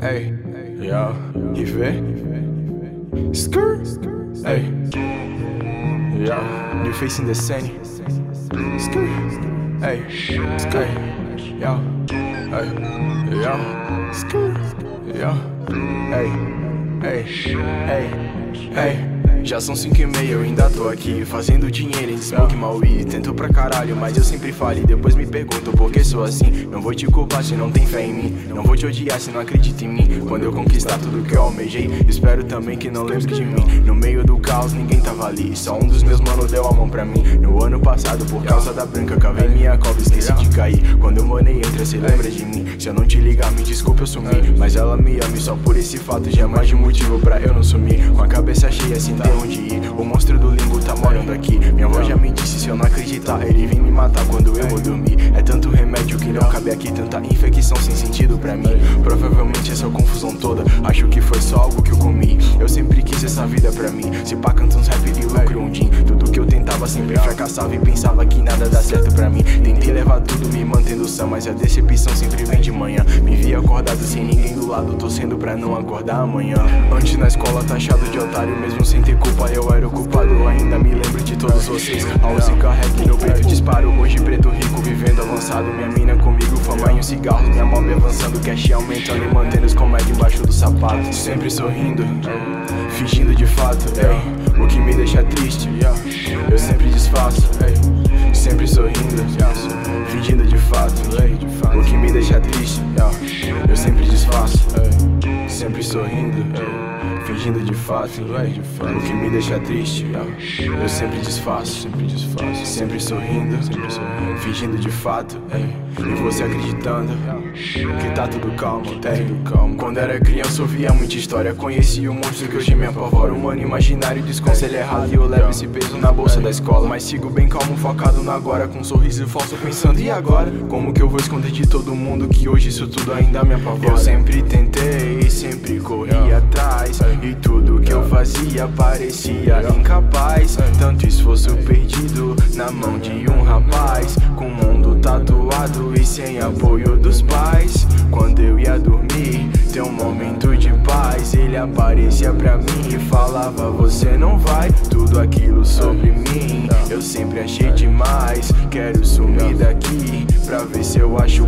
Hey, yo. you feel? Skirt, hey, yo. New face in the scene. Skirt, hey, skirt, Yo. hey, yo. skirt, Yo. hey, hey, hey, hey. Já são cinco e meia, eu ainda tô aqui Fazendo dinheiro em smoke mal e Tento pra caralho, mas eu sempre falho depois me pergunto por que sou assim. Não vou te culpar se não tem fé em mim. Não vou te odiar se não acredita em mim. Quando eu conquistar tudo que eu almejei Espero também que não lembre de mim. No meio do caos ninguém tava ali. Só um dos meus manos deu a mão pra mim. No ano passado, por causa da branca Cavei minha cobra, esqueci de cair. Quando eu morei entre, cê lembra de mim? Se eu não te ligar, me desculpa, eu sumi. Mas ela me ama e só por esse fato Já é mais de motivo pra eu não sumir. Com a cabeça cheia sem ter onde ir. O monstro do limbo tá morando aqui. Minha avó já me disse se eu não acreditar Ele vem me matar quando eu vou dormir. É tanto remédio que não cabe aqui Tanta infecção sem sentido pra mim. Provavelmente essa confusão toda. Acho que foi só algo que eu comi. Eu sempre quis essa vida pra mim. Se pá canta uns rap de lucro um din. Tudo que eu sempre fracassava E pensava que nada dá certo pra mim. Tentei levar tudo me mantendo sã Mas a decepção sempre vem de manhã. Me vi acordado sem ninguém do lado Torcendo pra não acordar amanhã. Antes na escola taxado de otário Mesmo sem ter culpa eu era o culpado. Ainda me lembro de todos vocês. A se carrega no peito disparo. Hoje preto rico vivendo avançado. Minha mina comigo, fama e um cigarro. Minha mob avançando, cash aumentando E mantendo os comédia embaixo do sapato. Sempre sorrindo, fingindo de fato ei, O que me deixa triste, sorrindo, fingindo de fato O que me deixa triste, eu sempre disfarço Sempre sorrindo, fingindo de fato E você acreditando que tá tudo calmo, ei. Quando era criança ouvia muita história. Conheci o monstro que hoje me apavora Um mano imaginário desconselho errado E eu levo esse peso na bolsa da escola. Mas sigo bem calmo, focado no agora Com um sorriso falso pensando, e agora? Como que eu vou esconder de todo mundo Que hoje isso tudo ainda me apavora? Eu sempre tentei, sempre corri atrás E tudo que eu fazia parecia incapaz. Tanto esforço perdido na mão de um rapaz Com o mundo tatuado e sem apoio dos pais. Quando eu ia dormir, ter um momento de paz. Ele aparecia pra mim e falava Você não vai, tudo aquilo sobre mim Eu sempre achei demais. Quero sumir daqui pra ver se eu acho